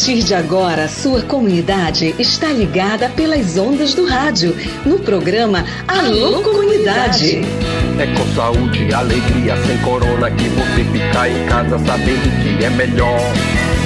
partir de agora, sua comunidade está ligada pelas ondas do rádio, no programa Alô Comunidade. É com saúde, alegria, sem corona que você fica em casa sabendo que é melhor.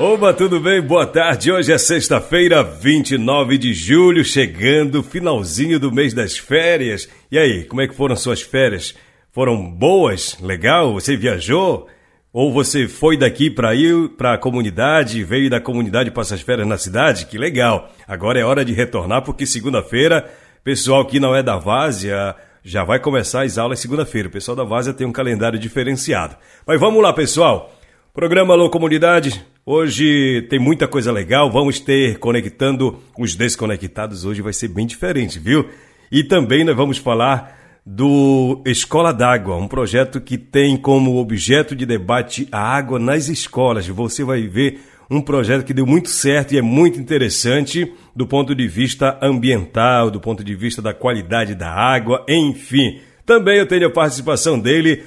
Oba, tudo bem? Boa tarde. Hoje é sexta-feira, 29 de julho, chegando finalzinho do mês das férias. E aí, como é que foram suas férias? Foram boas? Legal? Você viajou? Ou você foi daqui para ir para a comunidade, veio da comunidade para essas férias na cidade? Que legal. Agora é hora de retornar porque segunda-feira, pessoal que não é da Várzea, já vai começar as aulas segunda-feira. O pessoal da Várzea tem um calendário diferenciado. Mas vamos lá, pessoal. Programa Alô Comunidade, hoje tem muita coisa legal, vamos ter conectando os desconectados, hoje vai ser bem diferente, viu? E também nós vamos falar do Escola d'Água, um projeto que tem como objeto de debate a água nas escolas. Você vai ver um projeto que deu muito certo e é muito interessante do ponto de vista ambiental, do ponto de vista da qualidade da água, enfim. Também eu tenho a participação dele,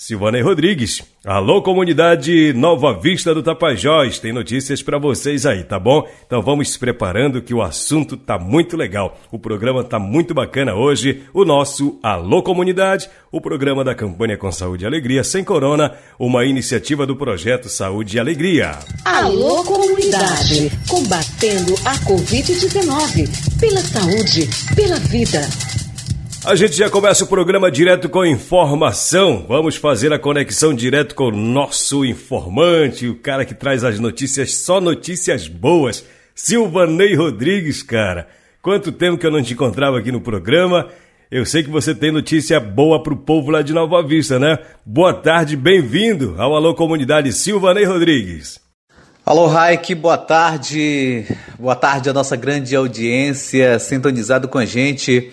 Silvana Rodrigues. Alô, comunidade Nova Vista do Tapajós. Tem notícias para vocês aí, tá bom? Então vamos se preparando que o assunto tá muito legal. O programa tá muito bacana hoje. O nosso Alô Comunidade, o programa da campanha com Saúde e Alegria sem Corona, uma iniciativa do projeto Saúde e Alegria. Alô Comunidade, combatendo a Covid-19 pela saúde, pela vida. A gente já começa o programa direto com informação. Vamos fazer a conexão direto com o nosso informante, o cara que traz as notícias, só notícias boas. Silvanei Rodrigues, cara. Quanto tempo que eu não te encontrava aqui no programa. Eu sei que você tem notícia boa pro povo lá de Nova Vista, né? Boa tarde, bem-vindo ao Alô Comunidade Silvanei Rodrigues. Alô, Raik, boa tarde. Boa tarde à nossa grande audiência sintonizado com a gente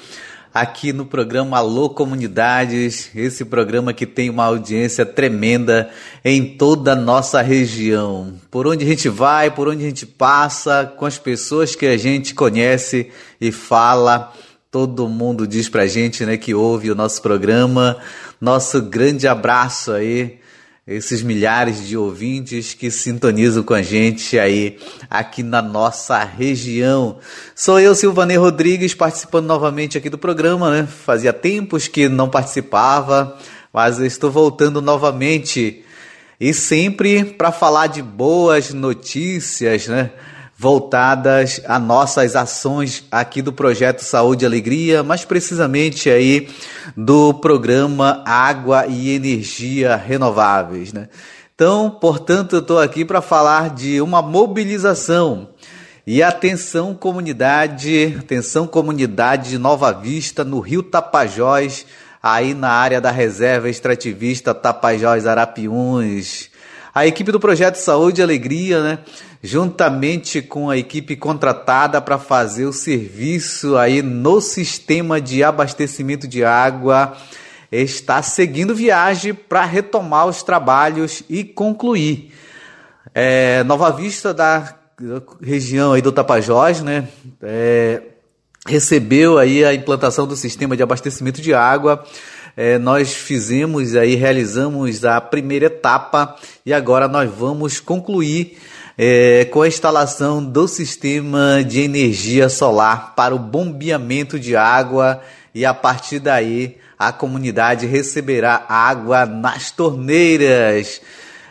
aqui no programa Alô Comunidades, esse programa que tem uma audiência tremenda em toda a nossa região. Por onde a gente vai, por onde a gente passa, com as pessoas que a gente conhece e fala, todo mundo diz pra gente, né, que ouve o nosso programa. Nosso grande abraço aí esses milhares de ouvintes que sintonizam com a gente aí aqui na nossa região. Sou eu, Silvanei Rodrigues, participando novamente aqui do programa, né? Fazia tempos que não participava, mas estou voltando novamente e sempre para falar de boas notícias, né? Voltadas a nossas ações aqui do projeto Saúde e Alegria, mais precisamente aí do programa Água e Energia Renováveis, né? Então, portanto, eu estou aqui para falar de uma mobilização e atenção comunidade, atenção comunidade de Nova Vista no Rio Tapajós, aí na área da reserva extrativista Tapajós Arapiuns. A equipe do projeto Saúde e Alegria, né, juntamente com a equipe contratada para fazer o serviço aí no sistema de abastecimento de água, está seguindo viagem para retomar os trabalhos e concluir. É, Nova Vista da região aí do Tapajós, né, é, recebeu aí a implantação do sistema de abastecimento de água. É, nós fizemos aí, realizamos a primeira etapa e agora nós vamos concluir é, com a instalação do sistema de energia solar para o bombeamento de água e a partir daí a comunidade receberá água nas torneiras.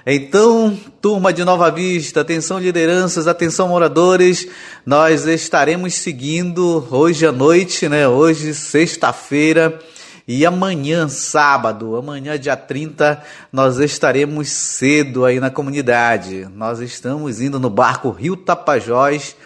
Então, turma de Nova Vista, atenção lideranças, atenção moradores, nós estaremos seguindo hoje à noite, né? Hoje, sexta-feira, e amanhã, sábado, amanhã, dia 30, nós estaremos cedo aí na comunidade. Nós estamos indo no barco Rio Tapajós.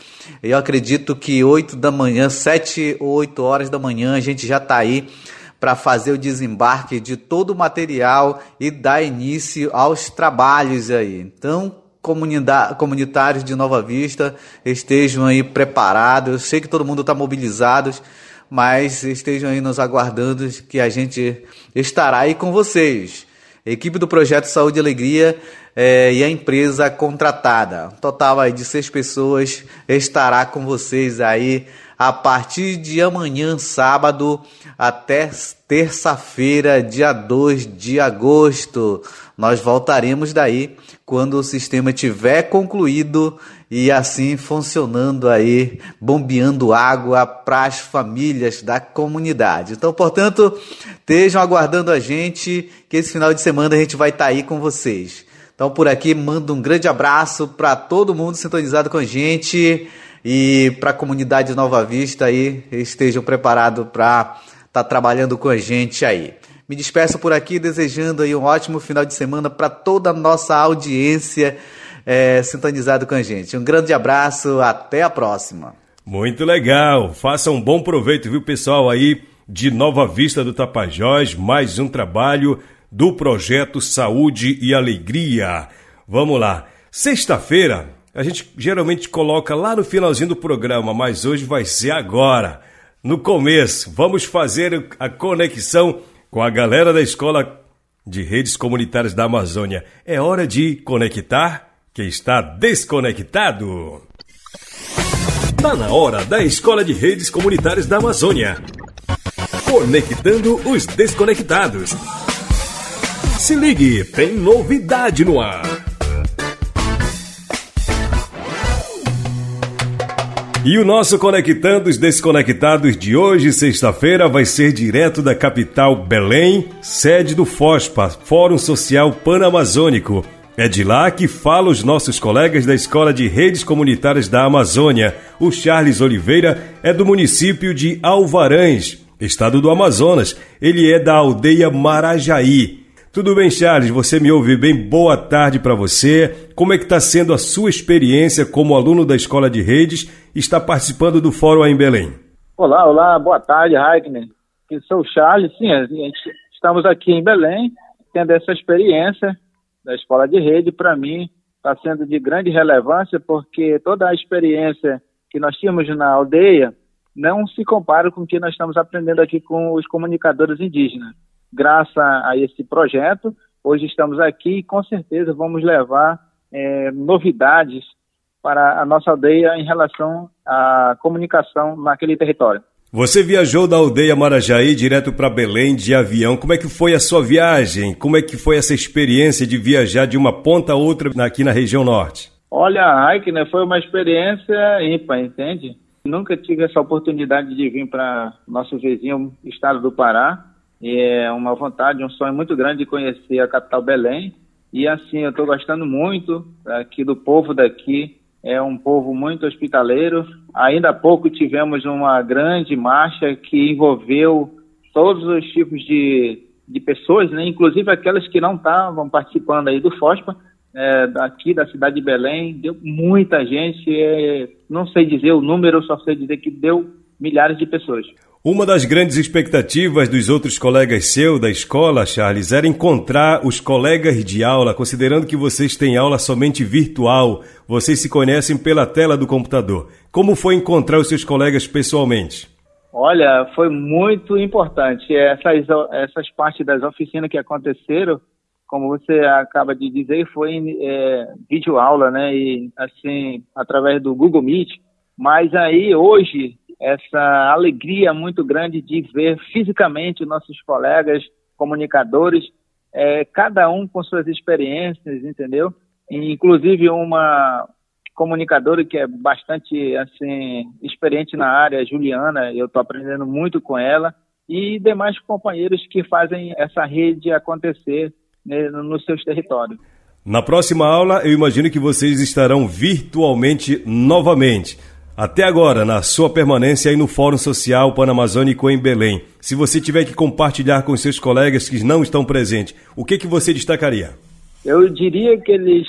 Eu acredito que 8 da manhã, 7 ou 8 horas da manhã, a gente já está aí para fazer o desembarque de todo o material e dar início aos trabalhos aí. Então, comunitários de Nova Vista estejam aí preparados. Eu sei que todo mundo está mobilizado, mas estejam aí nos aguardando que a gente estará aí com vocês. equipe do Projeto Saúde e Alegria é, e a empresa contratada. Total aí de seis pessoas estará com vocês aí a partir de amanhã, sábado, até terça-feira, dia 2 de agosto. Nós voltaremos daí quando o sistema tiver concluído e assim funcionando aí, bombeando água para as famílias da comunidade. Então, portanto, estejam aguardando a gente, que esse final de semana a gente vai estar tá aí com vocês. Então, por aqui, mando um grande abraço para todo mundo sintonizado com a gente e para a comunidade Nova Vista aí, estejam preparados para estar tá trabalhando com a gente aí. Me despeço por aqui desejando aí um ótimo final de semana para toda a nossa audiência é, sintonizado com a gente. Um grande abraço, até a próxima. Muito legal, faça um bom proveito, viu pessoal aí de Nova Vista do Tapajós, mais um trabalho do projeto Saúde e Alegria. Vamos lá, sexta-feira a gente geralmente coloca lá no finalzinho do programa, mas hoje vai ser agora, no começo. Vamos fazer a conexão com a galera da Escola de Redes Comunitárias da Amazônia. É hora de conectar quem está desconectado. Está na hora da Escola de Redes Comunitárias da Amazônia. Conectando os desconectados. Se ligue, tem novidade no ar. E o nosso Conectando os Desconectados de hoje, sexta-feira, vai ser direto da capital Belém, sede do FOSPA, Fórum Social Panamazônico. É de lá que falam os nossos colegas da Escola de Redes Comunitárias da Amazônia. O Charles Oliveira é do município de Alvarães, estado do Amazonas. Ele é da aldeia Marajaí. Tudo bem, Charles? Você me ouve bem? Boa tarde para você. Como é que está sendo a sua experiência como aluno da Escola de Redes está participando do fórum aí em Belém? Olá, olá, boa tarde, Raigner. Eu sou o Charles, sim, estamos aqui em Belém, tendo essa experiência da Escola de Rede. Para mim, está sendo de grande relevância, porque toda a experiência que nós tínhamos na aldeia não se compara com o que nós estamos aprendendo aqui com os comunicadores indígenas graças a esse projeto. Hoje estamos aqui e com certeza vamos levar é, novidades para a nossa aldeia em relação à comunicação naquele território. Você viajou da aldeia Marajaí direto para Belém de avião. Como é que foi a sua viagem? Como é que foi essa experiência de viajar de uma ponta a outra aqui na região norte? Olha, Ike, né, foi uma experiência ímpar, entende? Nunca tive essa oportunidade de vir para nosso vizinho estado do Pará e é uma vontade, um sonho muito grande de conhecer a capital Belém. E assim, eu estou gostando muito aqui do povo daqui. É um povo muito hospitaleiro. Ainda há pouco tivemos uma grande marcha que envolveu todos os tipos de, de pessoas, né? inclusive aquelas que não estavam participando aí do FOSPA, é, daqui da cidade de Belém. Deu muita gente. É, não sei dizer o número, só sei dizer que deu milhares de pessoas. Uma das grandes expectativas dos outros colegas seu da escola, Charles, era encontrar os colegas de aula, considerando que vocês têm aula somente virtual, vocês se conhecem pela tela do computador. Como foi encontrar os seus colegas pessoalmente? Olha, foi muito importante. Essas, essas partes das oficinas que aconteceram, como você acaba de dizer, foi é, vídeo aula, né? E assim, através do Google Meet. Mas aí hoje essa alegria muito grande de ver fisicamente nossos colegas comunicadores, é, cada um com suas experiências, entendeu? Inclusive uma comunicadora que é bastante assim experiente na área, Juliana, eu estou aprendendo muito com ela e demais companheiros que fazem essa rede acontecer né, nos seus territórios. Na próxima aula, eu imagino que vocês estarão virtualmente novamente. Até agora, na sua permanência aí no Fórum Social Panamazônico em Belém, se você tiver que compartilhar com seus colegas que não estão presentes, o que, que você destacaria? Eu diria que eles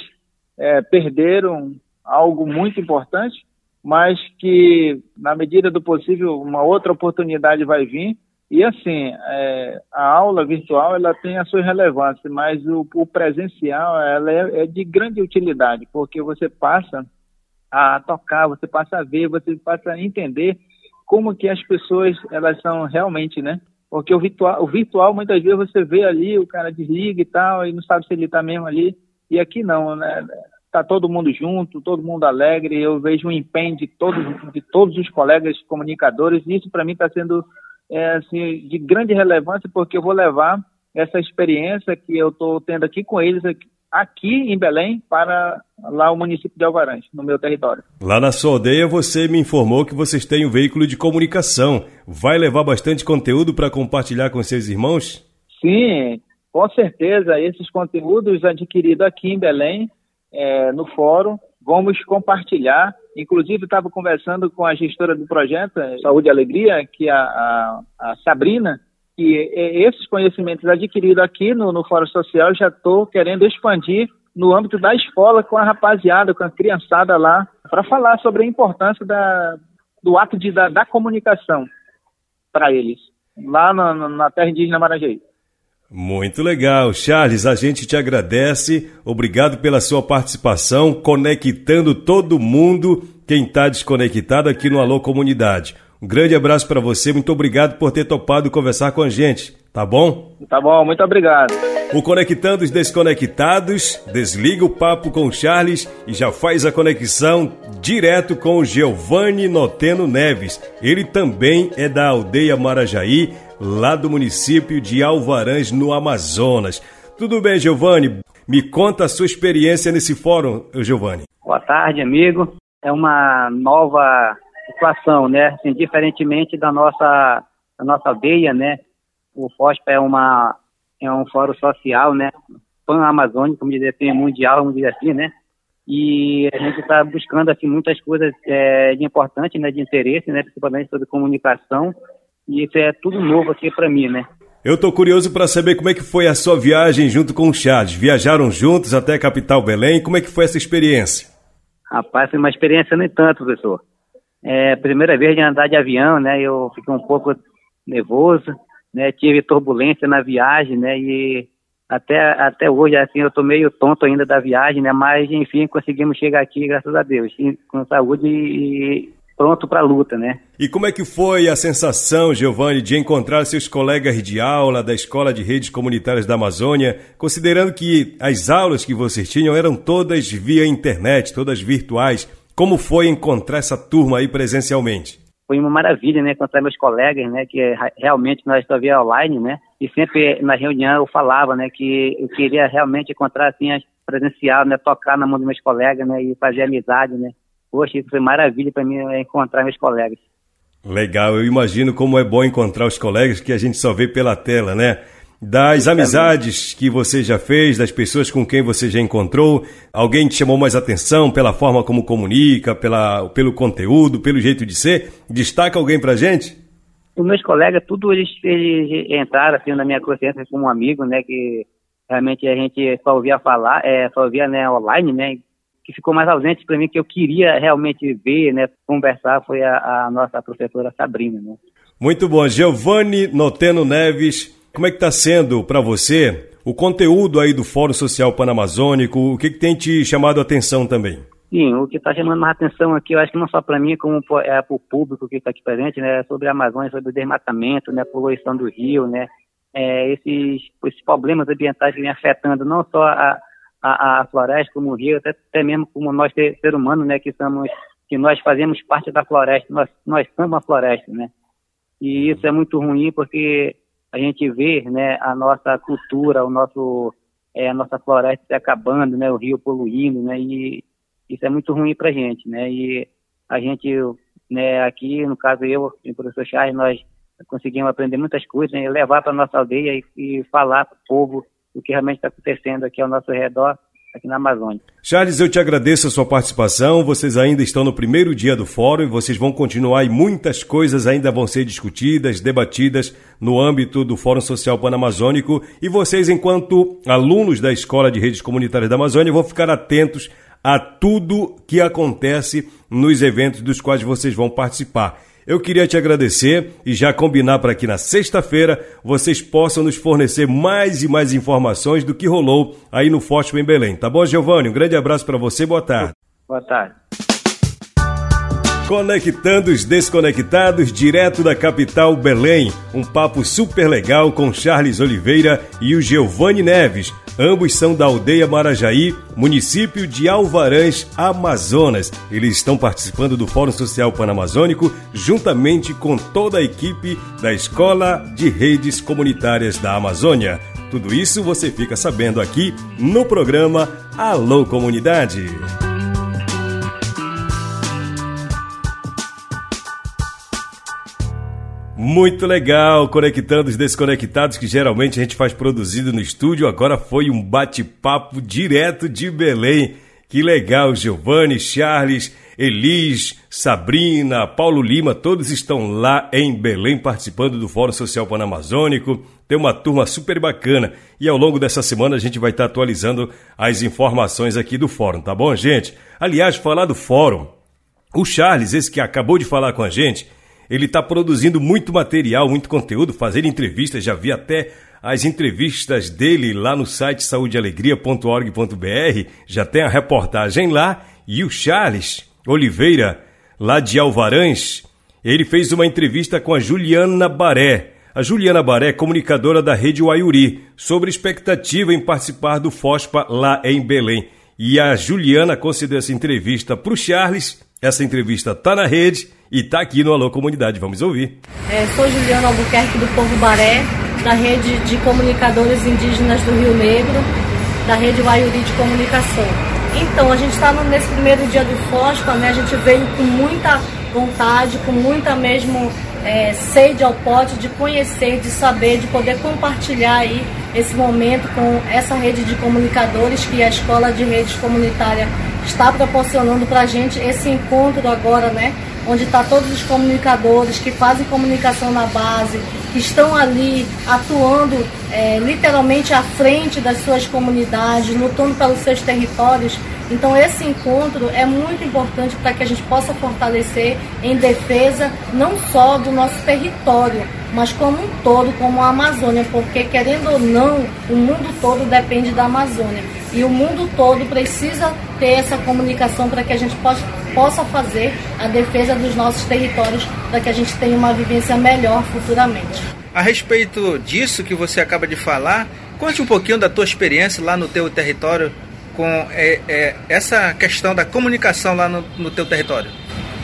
é, perderam algo muito importante, mas que, na medida do possível, uma outra oportunidade vai vir E assim, é, a aula virtual ela tem a sua relevância, mas o, o presencial ela é, é, de grande utilidade, porque você passa a tocar, você passa a ver, você passa a entender como que as pessoas elas são realmente, né? Porque o virtual, o virtual muitas vezes você vê ali, o cara desliga e tal, e não sabe se ele está mesmo ali. E aqui não, né? Tá todo mundo junto, todo mundo alegre. Eu vejo o empenho de todos, de todos os colegas comunicadores. E isso para mim está sendo é, assim, de grande relevância, porque eu vou levar essa experiência que eu estou tendo aqui com eles aqui, aqui em Belém para lá o município de Alvarães, no meu território. Lá na sua aldeia você me informou que vocês têm um veículo de comunicação. Vai levar bastante conteúdo para compartilhar com seus irmãos? Sim, com certeza. Esses conteúdos adquiridos aqui em Belém, é, no fórum, vamos compartilhar. Inclusive, estava conversando com a gestora do projeto Saúde e Alegria, que é a, a, a Sabrina, que esses conhecimentos adquiridos aqui no, no Fórum Social já estou querendo expandir no âmbito da escola com a rapaziada, com a criançada lá, para falar sobre a importância da, do ato de, da, da comunicação para eles, lá na, na terra indígena Maranjaí. Muito legal. Charles, a gente te agradece. Obrigado pela sua participação, conectando todo mundo, quem está desconectado aqui no Alô Comunidade. Um grande abraço para você, muito obrigado por ter topado conversar com a gente, tá bom? Tá bom, muito obrigado. O Conectando os Desconectados desliga o papo com o Charles e já faz a conexão direto com o Giovanni Noteno Neves. Ele também é da aldeia Marajaí, lá do município de Alvarães, no Amazonas. Tudo bem, Giovanni? Me conta a sua experiência nesse fórum, Giovanni. Boa tarde, amigo. É uma nova situação, né? Assim, diferentemente da nossa, da nossa aldeia, né? O FOSPA é, uma, é um fórum social, né? Pan-amazônico, como dizer assim, mundial, vamos dizer assim, né? E a gente está buscando, assim, muitas coisas é, de importante, né? De interesse, né? Principalmente sobre comunicação. E isso é tudo novo aqui para mim, né? Eu tô curioso para saber como é que foi a sua viagem junto com o Charles. Viajaram juntos até a capital Belém. Como é que foi essa experiência? Rapaz, foi uma experiência nem tanto, professor. É, primeira vez de andar de avião, né? Eu fiquei um pouco nervoso, né? Tive turbulência na viagem, né? E até, até hoje, assim, eu tô meio tonto ainda da viagem, né? Mas, enfim, conseguimos chegar aqui, graças a Deus, com saúde e pronto para a luta, né? E como é que foi a sensação, Giovanni, de encontrar seus colegas de aula da Escola de Redes Comunitárias da Amazônia, considerando que as aulas que vocês tinham eram todas via internet, todas virtuais? Como foi encontrar essa turma aí presencialmente? Foi uma maravilha, né? Encontrar meus colegas, né? Que realmente nós só via online, né? E sempre na reunião eu falava, né? Que eu queria realmente encontrar, assim, presencial, né? Tocar na mão dos meus colegas, né? E fazer amizade, né? Poxa, isso foi maravilha para mim é encontrar meus colegas. Legal, eu imagino como é bom encontrar os colegas que a gente só vê pela tela, né? Das amizades que você já fez, das pessoas com quem você já encontrou? Alguém te chamou mais atenção pela forma como comunica, pela, pelo conteúdo, pelo jeito de ser? Destaca alguém pra gente? Os meus colegas, tudo eles, eles entraram assim na minha consciência como um amigo, né, que realmente a gente só ouvia falar, é, só ouvia né, online, né, que ficou mais ausente para mim, que eu queria realmente ver, né, conversar, foi a, a nossa professora Sabrina, né. Muito bom. Giovanni Noteno Neves, como é que está sendo para você o conteúdo aí do Fórum Social Panamazônico? O que, que tem te chamado a atenção também? Sim, o que está chamando mais atenção aqui, eu acho que não só para mim, como é para o público que está aqui presente, né, é sobre a Amazônia, sobre o desmatamento, né, poluição do rio, né, é, esses, esses problemas ambientais que vêm afetando não só a, a, a floresta, como o rio, até, até mesmo como nós, ser, ser humano, né, que somos, que nós fazemos parte da floresta, nós, nós somos a floresta, né, e isso é muito ruim porque a gente vê né, a nossa cultura, o nosso, é, a nossa floresta se acabando, né, o rio poluindo, né, e isso é muito ruim para a gente, né, e a gente, né, aqui, no caso eu e o professor Charles, nós conseguimos aprender muitas coisas, né, levar para a nossa aldeia e, e falar para o povo o que realmente está acontecendo aqui ao nosso redor, aqui na Amazônia. Charles, eu te agradeço a sua participação. Vocês ainda estão no primeiro dia do fórum e vocês vão continuar e muitas coisas ainda vão ser discutidas, debatidas no âmbito do Fórum Social Panamazônico. E vocês, enquanto alunos da Escola de Redes Comunitárias da Amazônia, vão ficar atentos a tudo que acontece nos eventos dos quais vocês vão participar. Eu queria te agradecer e já combinar para que na sexta-feira vocês possam nos fornecer mais e mais informações do que rolou aí no Fósforo em Belém. Tá bom, Giovanni? Um grande abraço para você, boa tarde. Boa tarde. Conectando os desconectados direto da capital Belém. Um papo super legal com Charles Oliveira e o Giovanni Neves. Ambos são da aldeia Marajaí, município de Alvarães, Amazonas. Eles estão participando do Fórum Social Panamazônico juntamente com toda a equipe da Escola de Redes Comunitárias da Amazônia. Tudo isso você fica sabendo aqui no programa Alô Comunidade. Muito legal, conectando os desconectados que geralmente a gente faz produzido no estúdio. Agora foi um bate-papo direto de Belém. Que legal, Giovanni, Charles, Elis, Sabrina, Paulo Lima, todos estão lá em Belém participando do Fórum Social Panamazônico. Tem uma turma super bacana e ao longo dessa semana a gente vai estar atualizando as informações aqui do fórum, tá bom, gente? Aliás, falar do fórum, o Charles, esse que acabou de falar com a gente, ele está produzindo muito material, muito conteúdo, fazendo entrevistas. Já vi até as entrevistas dele lá no site saudealegria.org.br. Já tem a reportagem lá. E o Charles Oliveira, lá de Alvarães, ele fez uma entrevista com a Juliana Baré. A Juliana Baré, comunicadora da Rede Waiuri, sobre expectativa em participar do FOSPA lá em Belém. E a Juliana concedeu essa entrevista para o Charles. Essa entrevista está na rede e está aqui no Alô Comunidade. Vamos ouvir. É, sou Juliana Albuquerque do Povo Baré, da rede de comunicadores indígenas do Rio Negro, da rede Waiuri de Comunicação. Então, a gente está nesse primeiro dia do FOSPA, né? A gente veio com muita vontade, com muita mesmo é, sede ao pote de conhecer, de saber, de poder compartilhar aí esse momento com essa rede de comunicadores que a Escola de Redes Comunitária está proporcionando para a gente esse encontro agora, né? onde está todos os comunicadores que fazem comunicação na base, que estão ali atuando é, literalmente à frente das suas comunidades, lutando pelos seus territórios. Então esse encontro é muito importante para que a gente possa fortalecer em defesa não só do nosso território, mas como um todo, como a Amazônia, porque querendo ou não, o mundo todo depende da Amazônia. E o mundo todo precisa ter essa comunicação para que a gente possa, possa fazer a defesa dos nossos territórios, para que a gente tenha uma vivência melhor futuramente. A respeito disso que você acaba de falar, conte um pouquinho da tua experiência lá no teu território com é, é, essa questão da comunicação lá no, no teu território.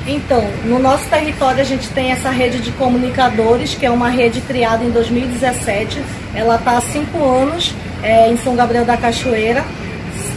Então, no nosso território a gente tem essa rede de comunicadores, que é uma rede criada em 2017. Ela está há cinco anos é, em São Gabriel da Cachoeira.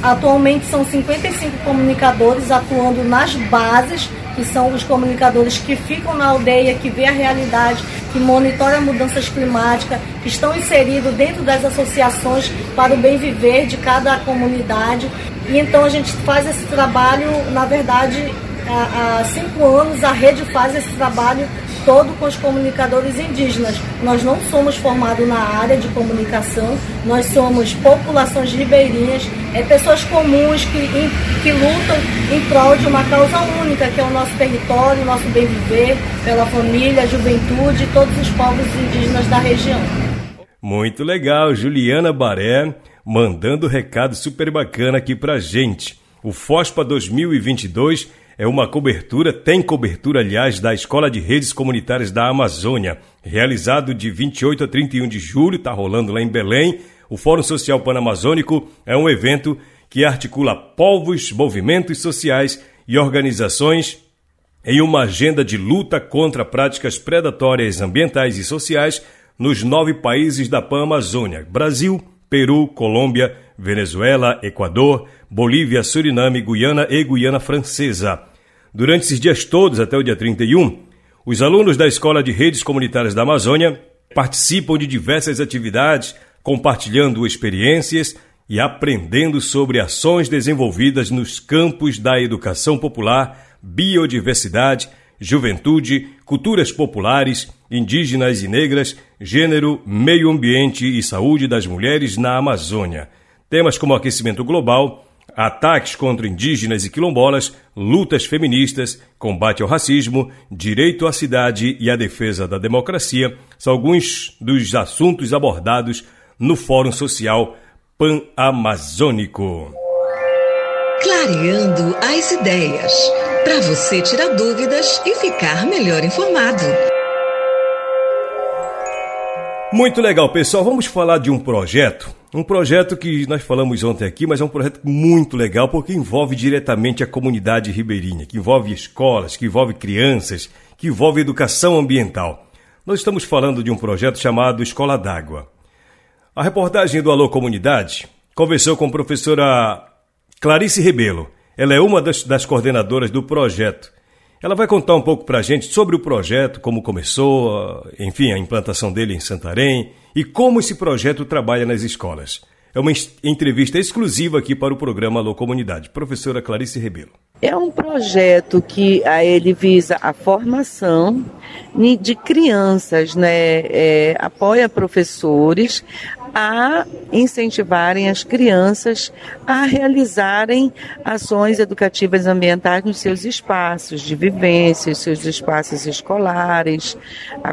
Atualmente são 55 comunicadores atuando nas bases, que são os comunicadores que ficam na aldeia, que vê a realidade, que monitoram mudanças climáticas, que estão inseridos dentro das associações para o bem viver de cada comunidade. E então a gente faz esse trabalho, na verdade, há, cinco anos a rede faz esse trabalho todo com os comunicadores indígenas. Nós não somos formados na área de comunicação, nós somos populações ribeirinhas, é, pessoas comuns que, em, que lutam em prol de uma causa única, que é o nosso território, o nosso bem viver, pela família, juventude e todos os povos indígenas da região. Muito legal, Juliana Baré mandando recado super bacana aqui pra gente. O FOSPA 2022 é uma cobertura, tem cobertura, aliás, da Escola de Redes Comunitárias da Amazônia, realizado de 28 a 31 de julho, está rolando lá em Belém. O Fórum Social Panamazônico é um evento que articula povos, movimentos sociais e organizações em uma agenda de luta contra práticas predatórias ambientais e sociais nos nove países da Pan-Amazônia: Brasil, Peru, Colômbia, Venezuela, Equador, Bolívia, Suriname, Guiana e Guiana Francesa. Durante esses dias todos, até o dia 31, os alunos da Escola de Redes Comunitárias da Amazônia participam de diversas atividades, compartilhando experiências e aprendendo sobre ações desenvolvidas nos campos da educação popular, biodiversidade, juventude, culturas populares, indígenas e negras, gênero, meio ambiente e saúde das mulheres na Amazônia. Temas como aquecimento global, ataques contra indígenas e quilombolas, lutas feministas, combate ao racismo, direito à cidade e a defesa da democracia são alguns dos assuntos abordados no Fórum Social Pan-Amazônico. Clareando as ideias, para você tirar dúvidas e ficar melhor informado. Muito legal, pessoal. Vamos falar de um projeto. Um projeto que nós falamos ontem aqui, mas é um projeto muito legal porque envolve diretamente a comunidade ribeirinha, que envolve escolas, que envolve crianças, que envolve educação ambiental. Nós estamos falando de um projeto chamado Escola d'Água. A reportagem do Alô Comunidade conversou com a professora Clarice Rebelo. Ela é uma das, das coordenadoras do projeto ela vai contar um pouco para a gente sobre o projeto, como começou, enfim, a implantação dele em Santarém e como esse projeto trabalha nas escolas. É uma entrevista exclusiva aqui para o programa Alô Comunidade. Professora Clarice Rebelo. É um projeto que a ele visa a formação de crianças, né? É, apoia professores a incentivarem as crianças a realizarem ações educativas ambientais nos seus espaços de vivência, seus espaços escolares,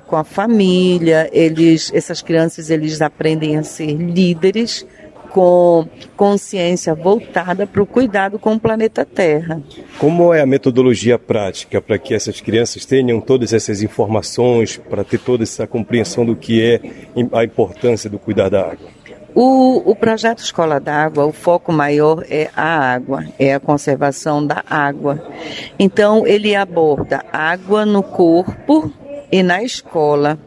com a família. Eles, essas crianças, eles aprendem a ser líderes com consciência voltada para o cuidado com o planeta Terra. Como é a metodologia prática para que essas crianças tenham todas essas informações, para ter toda essa compreensão do que é a importância do cuidar da água? O, o projeto Escola d'Água, o foco maior é a água, é a conservação da água. Então, ele aborda água no corpo e na escola.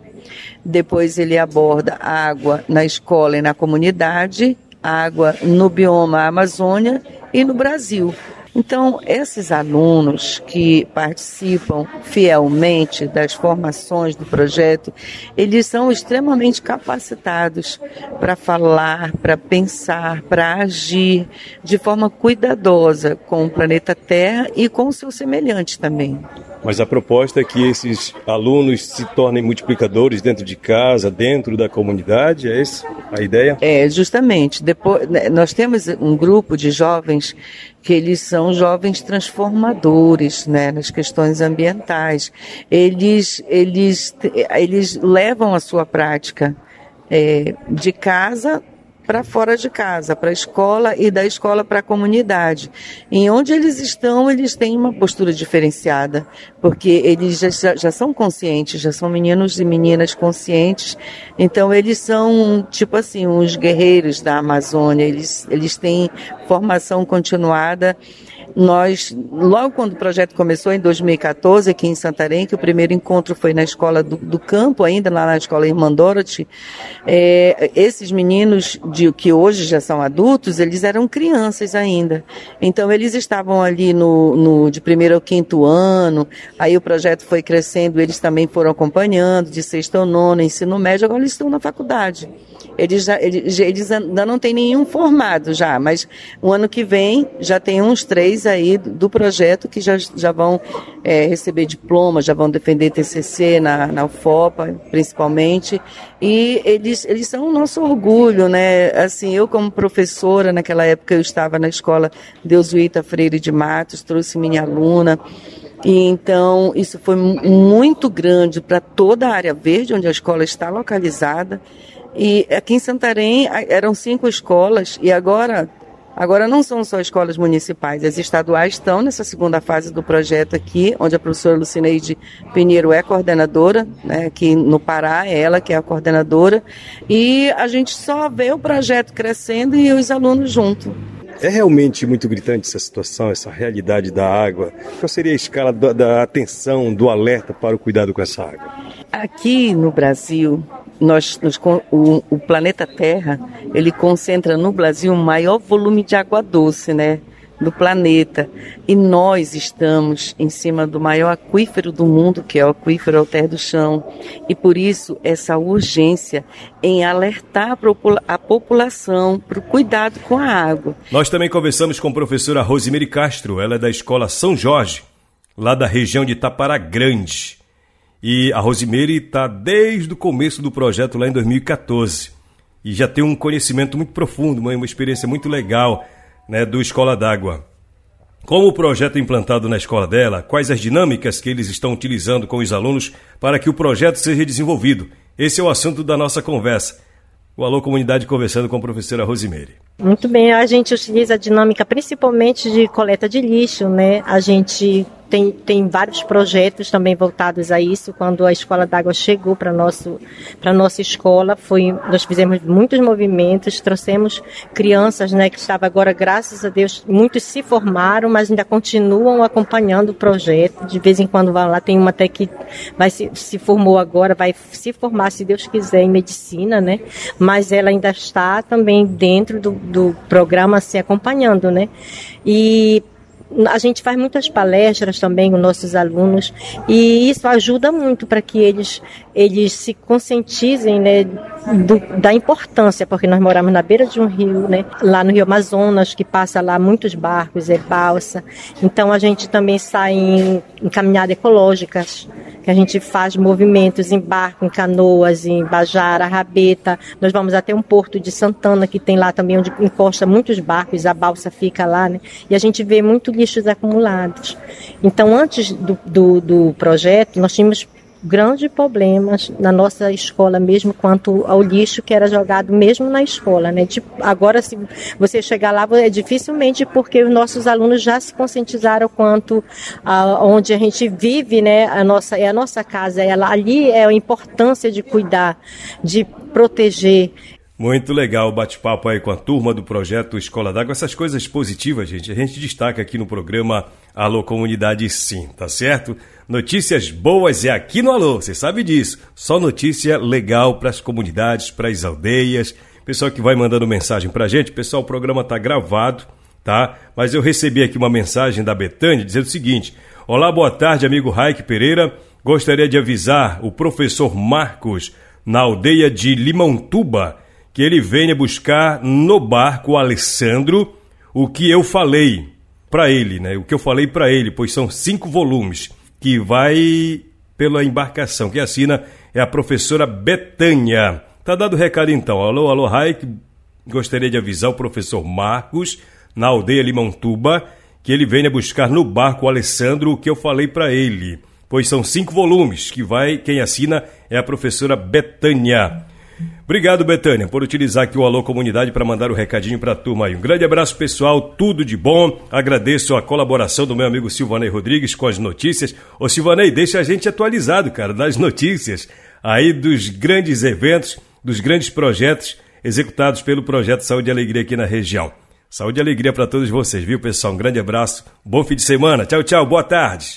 Depois, ele aborda água na escola e na comunidade água no bioma Amazônia e no Brasil. Então, esses alunos que participam fielmente das formações do projeto, eles são extremamente capacitados para falar, para pensar, para agir de forma cuidadosa com o planeta Terra e com o seu semelhante também. Mas a proposta é que esses alunos se tornem multiplicadores dentro de casa, dentro da comunidade, é essa a ideia? É, justamente. Depois, né, nós temos um grupo de jovens que eles são jovens transformadores, né, nas questões ambientais. Eles, eles, eles levam a sua prática é, de casa para fora de casa, para a escola e da escola para a comunidade. Em onde eles estão, eles têm uma postura diferenciada, porque eles já, já são conscientes, já são meninos e meninas conscientes, então eles são, tipo assim, os guerreiros da Amazônia, eles, eles têm formação continuada nós, logo quando o projeto começou, em 2014, aqui em Santarém, que o primeiro encontro foi na escola do, do campo, ainda lá na escola Irmã Dorothy, é, esses meninos de, que hoje já são adultos, eles eram crianças ainda. Então, eles estavam ali no, no, de primeiro ao quinto ano, aí o projeto foi crescendo, eles também foram acompanhando, de sexto ao nono, ensino médio, agora eles estão na faculdade. Eles, já, eles, eles ainda não tem nenhum formado já, mas o ano que vem já tem uns três aí do projeto que já, já vão é, receber diploma, já vão defender TCC na, na UFOPA, principalmente, e eles, eles são o nosso orgulho, né? Assim, eu como professora, naquela época eu estava na escola Deusuíta Freire de Matos, trouxe minha aluna, e então isso foi muito grande para toda a área verde onde a escola está localizada. E aqui em Santarém eram cinco escolas e agora Agora não são só escolas municipais, as estaduais estão nessa segunda fase do projeto aqui, onde a professora Lucineide Pinheiro é coordenadora, né, aqui no Pará, é ela que é a coordenadora, e a gente só vê o projeto crescendo e os alunos junto. É realmente muito gritante essa situação, essa realidade da água. Qual seria a escala da, da atenção, do alerta para o cuidado com essa água? Aqui no Brasil, nós, o, o, planeta Terra ele concentra no Brasil o maior volume de água doce, né, do planeta. E nós estamos em cima do maior aquífero do mundo, que é o aquífero Alter do Chão. E por isso essa urgência em alertar a população para o cuidado com a água. Nós também conversamos com a professora Rosemary Castro, ela é da Escola São Jorge, lá da região de Tapara Grande. E a Rosemary está desde o começo do projeto lá em 2014 e já tem um conhecimento muito profundo, uma experiência muito legal né, do Escola d'Água. Como o projeto é implantado na escola dela, quais as dinâmicas que eles estão utilizando com os alunos para que o projeto seja desenvolvido? Esse é o assunto da nossa conversa. O Alô Comunidade conversando com a professora Rosimeire. Muito bem, a gente utiliza a dinâmica principalmente de coleta de lixo, né? A gente tem, tem vários projetos também voltados a isso. Quando a Escola d'Água chegou para nosso para nossa escola, foi nós fizemos muitos movimentos, trouxemos crianças, né, que estavam agora, graças a Deus, muitos se formaram, mas ainda continuam acompanhando o projeto. De vez em quando vão lá, tem uma até que vai se, se formou agora, vai se formar, se Deus quiser, em medicina, né? Mas ela ainda está também dentro do, do programa se acompanhando, né? E a gente faz muitas palestras também com nossos alunos e isso ajuda muito para que eles eles se conscientizem né, do, da importância, porque nós moramos na beira de um rio, né, lá no Rio Amazonas, que passa lá muitos barcos, é balsa. Então a gente também sai em, em caminhadas ecológicas, que a gente faz movimentos em barco, em canoas, em Bajara, Rabeta. Nós vamos até um porto de Santana, que tem lá também onde encosta muitos barcos, a balsa fica lá, né? E a gente vê muito lixos acumulados. Então, antes do, do, do projeto, nós tínhamos grandes problemas na nossa escola mesmo quanto ao lixo que era jogado mesmo na escola, né? Tipo, agora se você chegar lá é dificilmente porque os nossos alunos já se conscientizaram quanto a onde a gente vive, né? A nossa é a nossa casa, ela ali é a importância de cuidar, de proteger. Muito legal o bate-papo aí com a turma do projeto Escola d'Água. Essas coisas positivas, gente, a gente destaca aqui no programa Alô Comunidade Sim, tá certo? Notícias boas é aqui no Alô, você sabe disso. Só notícia legal para as comunidades, para as aldeias. Pessoal que vai mandando mensagem para gente, pessoal, o programa tá gravado, tá? Mas eu recebi aqui uma mensagem da Betânia dizendo o seguinte: Olá, boa tarde, amigo Raik Pereira. Gostaria de avisar o professor Marcos, na aldeia de Limãotuba, que ele venha buscar no barco Alessandro o que eu falei para ele, né? O que eu falei para ele, pois são cinco volumes que vai pela embarcação. Quem assina é a professora Betânia. Tá dado o recado então. Alô, alô, Raik. Gostaria de avisar o professor Marcos, na aldeia Limãotuba, que ele venha buscar no barco Alessandro o que eu falei para ele. Pois são cinco volumes que vai, quem assina é a professora Betânia. Obrigado, Betânia, por utilizar aqui o Alô Comunidade para mandar o um recadinho para a turma aí. Um grande abraço, pessoal, tudo de bom. Agradeço a colaboração do meu amigo Silvanei Rodrigues com as notícias. Ô, Silvanei, deixa a gente atualizado, cara, das notícias aí dos grandes eventos, dos grandes projetos executados pelo Projeto Saúde e Alegria aqui na região. Saúde e alegria para todos vocês, viu, pessoal? Um grande abraço, bom fim de semana. Tchau, tchau, boa tarde.